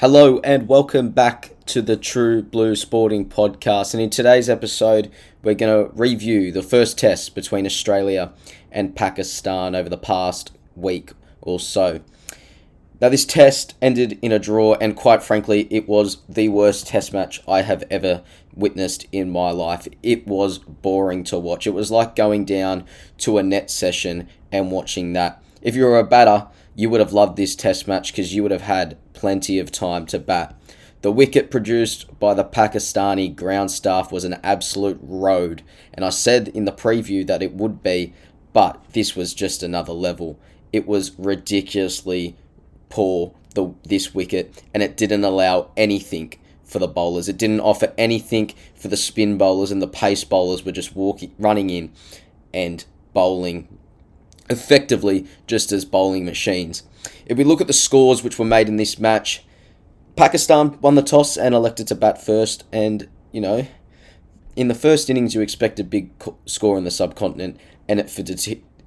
Hello and welcome back to the True Blue Sporting Podcast. And in today's episode, we're going to review the first test between Australia and Pakistan over the past week or so. Now, this test ended in a draw, and quite frankly, it was the worst test match I have ever witnessed in my life. It was boring to watch. It was like going down to a net session and watching that. If you're a batter, you would have loved this test match because you would have had plenty of time to bat. The wicket produced by the Pakistani ground staff was an absolute road, and I said in the preview that it would be, but this was just another level. It was ridiculously poor, the, this wicket, and it didn't allow anything for the bowlers. It didn't offer anything for the spin bowlers, and the pace bowlers were just walking, running in and bowling effectively just as bowling machines. If we look at the scores which were made in this match, Pakistan won the toss and elected to bat first. And, you know, in the first innings, you expect a big score in the subcontinent and, it for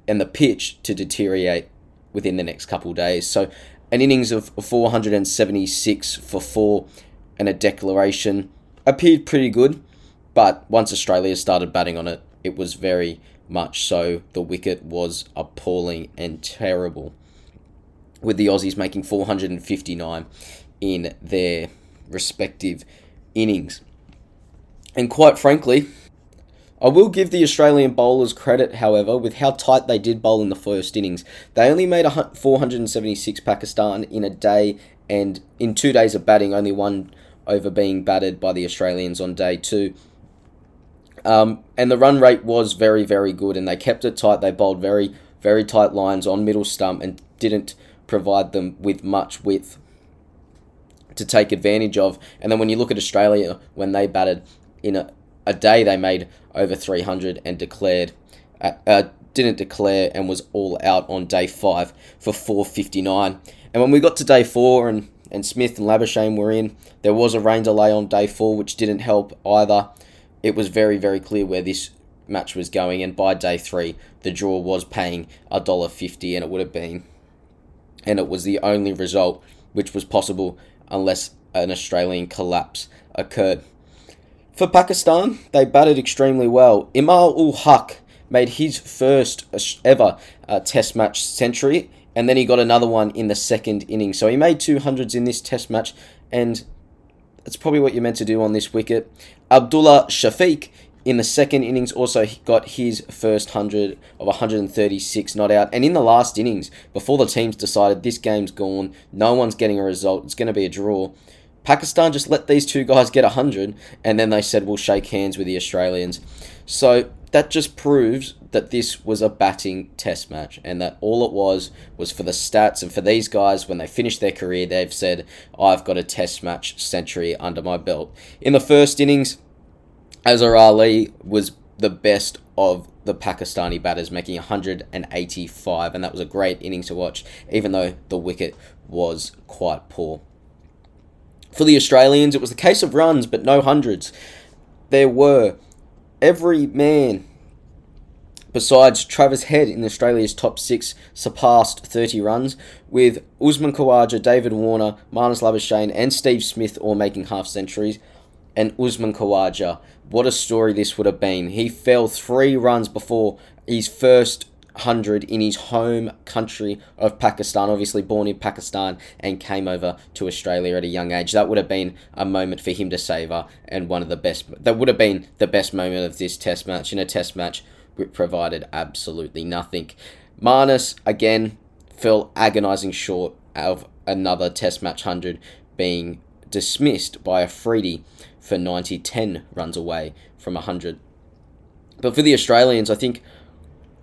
and the pitch to deteriorate within the next couple days. So, an innings of 476 for four and a declaration appeared pretty good. But once Australia started batting on it, it was very much so the wicket was appalling and terrible, with the Aussies making 459 in their respective innings. And quite frankly, I will give the Australian bowlers credit, however, with how tight they did bowl in the first innings. They only made 476 Pakistan in a day, and in two days of batting, only one over being batted by the Australians on day two. Um, and the run rate was very, very good, and they kept it tight. They bowled very, very tight lines on middle stump and didn't provide them with much width to take advantage of. And then when you look at Australia, when they batted in a, a day, they made over 300 and declared, uh, uh, didn't declare and was all out on day five for 459. And when we got to day four and, and Smith and Labuschagne were in, there was a rain delay on day four, which didn't help either it was very, very clear where this match was going, and by day three, the draw was paying a dollar fifty, and it would have been, and it was the only result which was possible unless an Australian collapse occurred. For Pakistan, they batted extremely well. Imam ul Haq made his first ever uh, Test match century, and then he got another one in the second inning. So he made two hundreds in this Test match, and that's probably what you're meant to do on this wicket. Abdullah Shafiq in the second innings also got his first 100 of 136 not out. And in the last innings, before the teams decided this game's gone, no one's getting a result, it's going to be a draw. Pakistan just let these two guys get 100 and then they said we'll shake hands with the Australians. So that just proves that this was a batting test match and that all it was was for the stats and for these guys when they finish their career they've said I've got a test match century under my belt. In the first innings Azhar Ali was the best of the Pakistani batters making 185 and that was a great inning to watch even though the wicket was quite poor. For the Australians it was the case of runs but no hundreds. There were every man besides Travis Head in Australia's top six surpassed 30 runs, with Usman Khawaja, David Warner, Marnus Labuschagne, and Steve Smith all making half centuries. And Usman Khawaja, what a story this would have been. He fell three runs before his first 100 in his home country of Pakistan, obviously born in Pakistan and came over to Australia at a young age. That would have been a moment for him to savour and one of the best, that would have been the best moment of this test match. In a test match, which provided absolutely nothing. Marnus, again, fell agonising short of another test match 100 being dismissed by Afridi for 90, 10 runs away from 100. But for the Australians, I think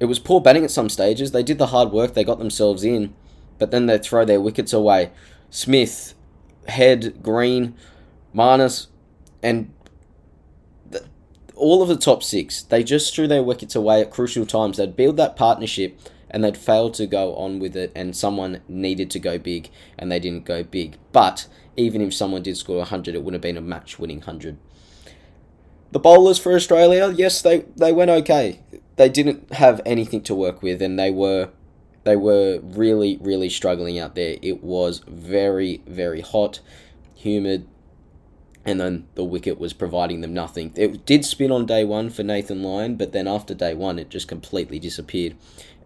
it was poor batting at some stages. They did the hard work, they got themselves in, but then they throw their wickets away. Smith, Head, Green, Marnus, and all of the top six, they just threw their wickets away at crucial times. They'd build that partnership and they'd failed to go on with it, and someone needed to go big, and they didn't go big. But even if someone did score 100, it would have been a match winning 100. The bowlers for Australia, yes, they, they went okay they didn't have anything to work with, and they were they were really really struggling out there. It was very very hot. humid, and then the wicket was providing them nothing. It did spin on day one for Nathan Lyon, but then after day one, it just completely disappeared,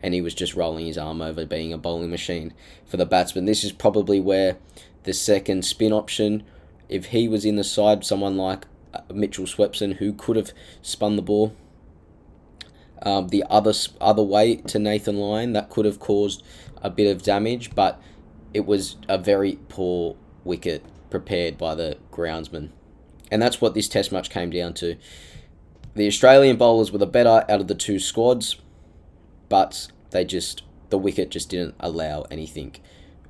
and he was just rolling his arm over being a bowling machine for the batsman. This is probably where the second spin option, if he was in the side, someone like uh, Mitchell Swepson, who could have spun the ball um, the other other way to Nathan Lyon, that could have caused a bit of damage, but it was a very poor wicket prepared by the groundsman. And that's what this test match came down to. The Australian bowlers were the better out of the two squads, but they just the wicket just didn't allow anything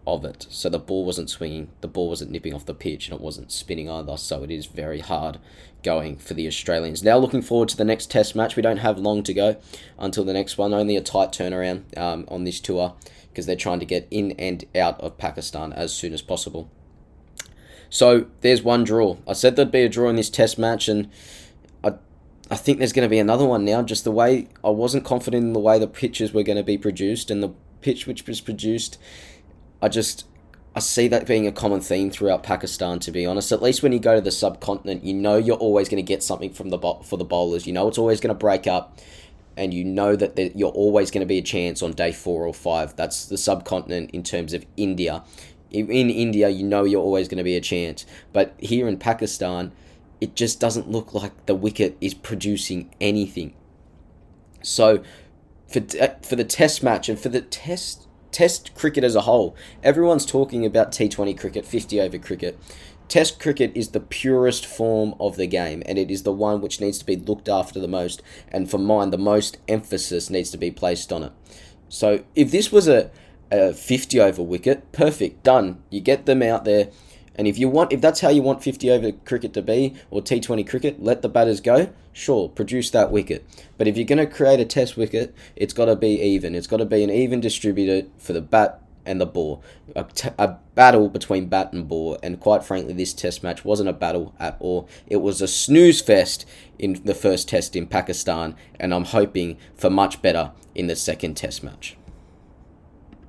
of it. So the ball wasn't swinging, the ball wasn't nipping off the pitch, and it wasn't spinning either. So it is very hard going for the Australians. Now looking forward to the next Test match. We don't have long to go until the next one. Only a tight turnaround um, on this tour because they're trying to get in and out of Pakistan as soon as possible. So there's one draw. I said there'd be a draw in this Test match, and I I think there's going to be another one now. Just the way I wasn't confident in the way the pitches were going to be produced, and the pitch which was produced I just I see that being a common theme throughout Pakistan. To be honest, at least when you go to the subcontinent, you know you're always going to get something from the for the bowlers. You know it's always going to break up, and you know that you're always going to be a chance on day four or five. That's the subcontinent in terms of India. In India, you know you're always going to be a chance, but here in Pakistan, it just doesn't look like the wicket is producing anything. So, for uh, for the Test match and for the Test Test cricket as a whole. Everyone's talking about T20 cricket, 50 over cricket. Test cricket is the purest form of the game, and it is the one which needs to be looked after the most. And for mine, the most emphasis needs to be placed on it. So if this was a, a 50 over wicket, perfect, done. You get them out there. And if you want, if that's how you want 50 over cricket to be, or T20 cricket, let the batters go. Sure, produce that wicket. But if you're going to create a test wicket, it's got to be even. It's got to be an even distributor for the bat and the ball. A, t- a battle between bat and ball. And quite frankly, this test match wasn't a battle at all. It was a snooze fest in the first test in Pakistan. And I'm hoping for much better in the second test match.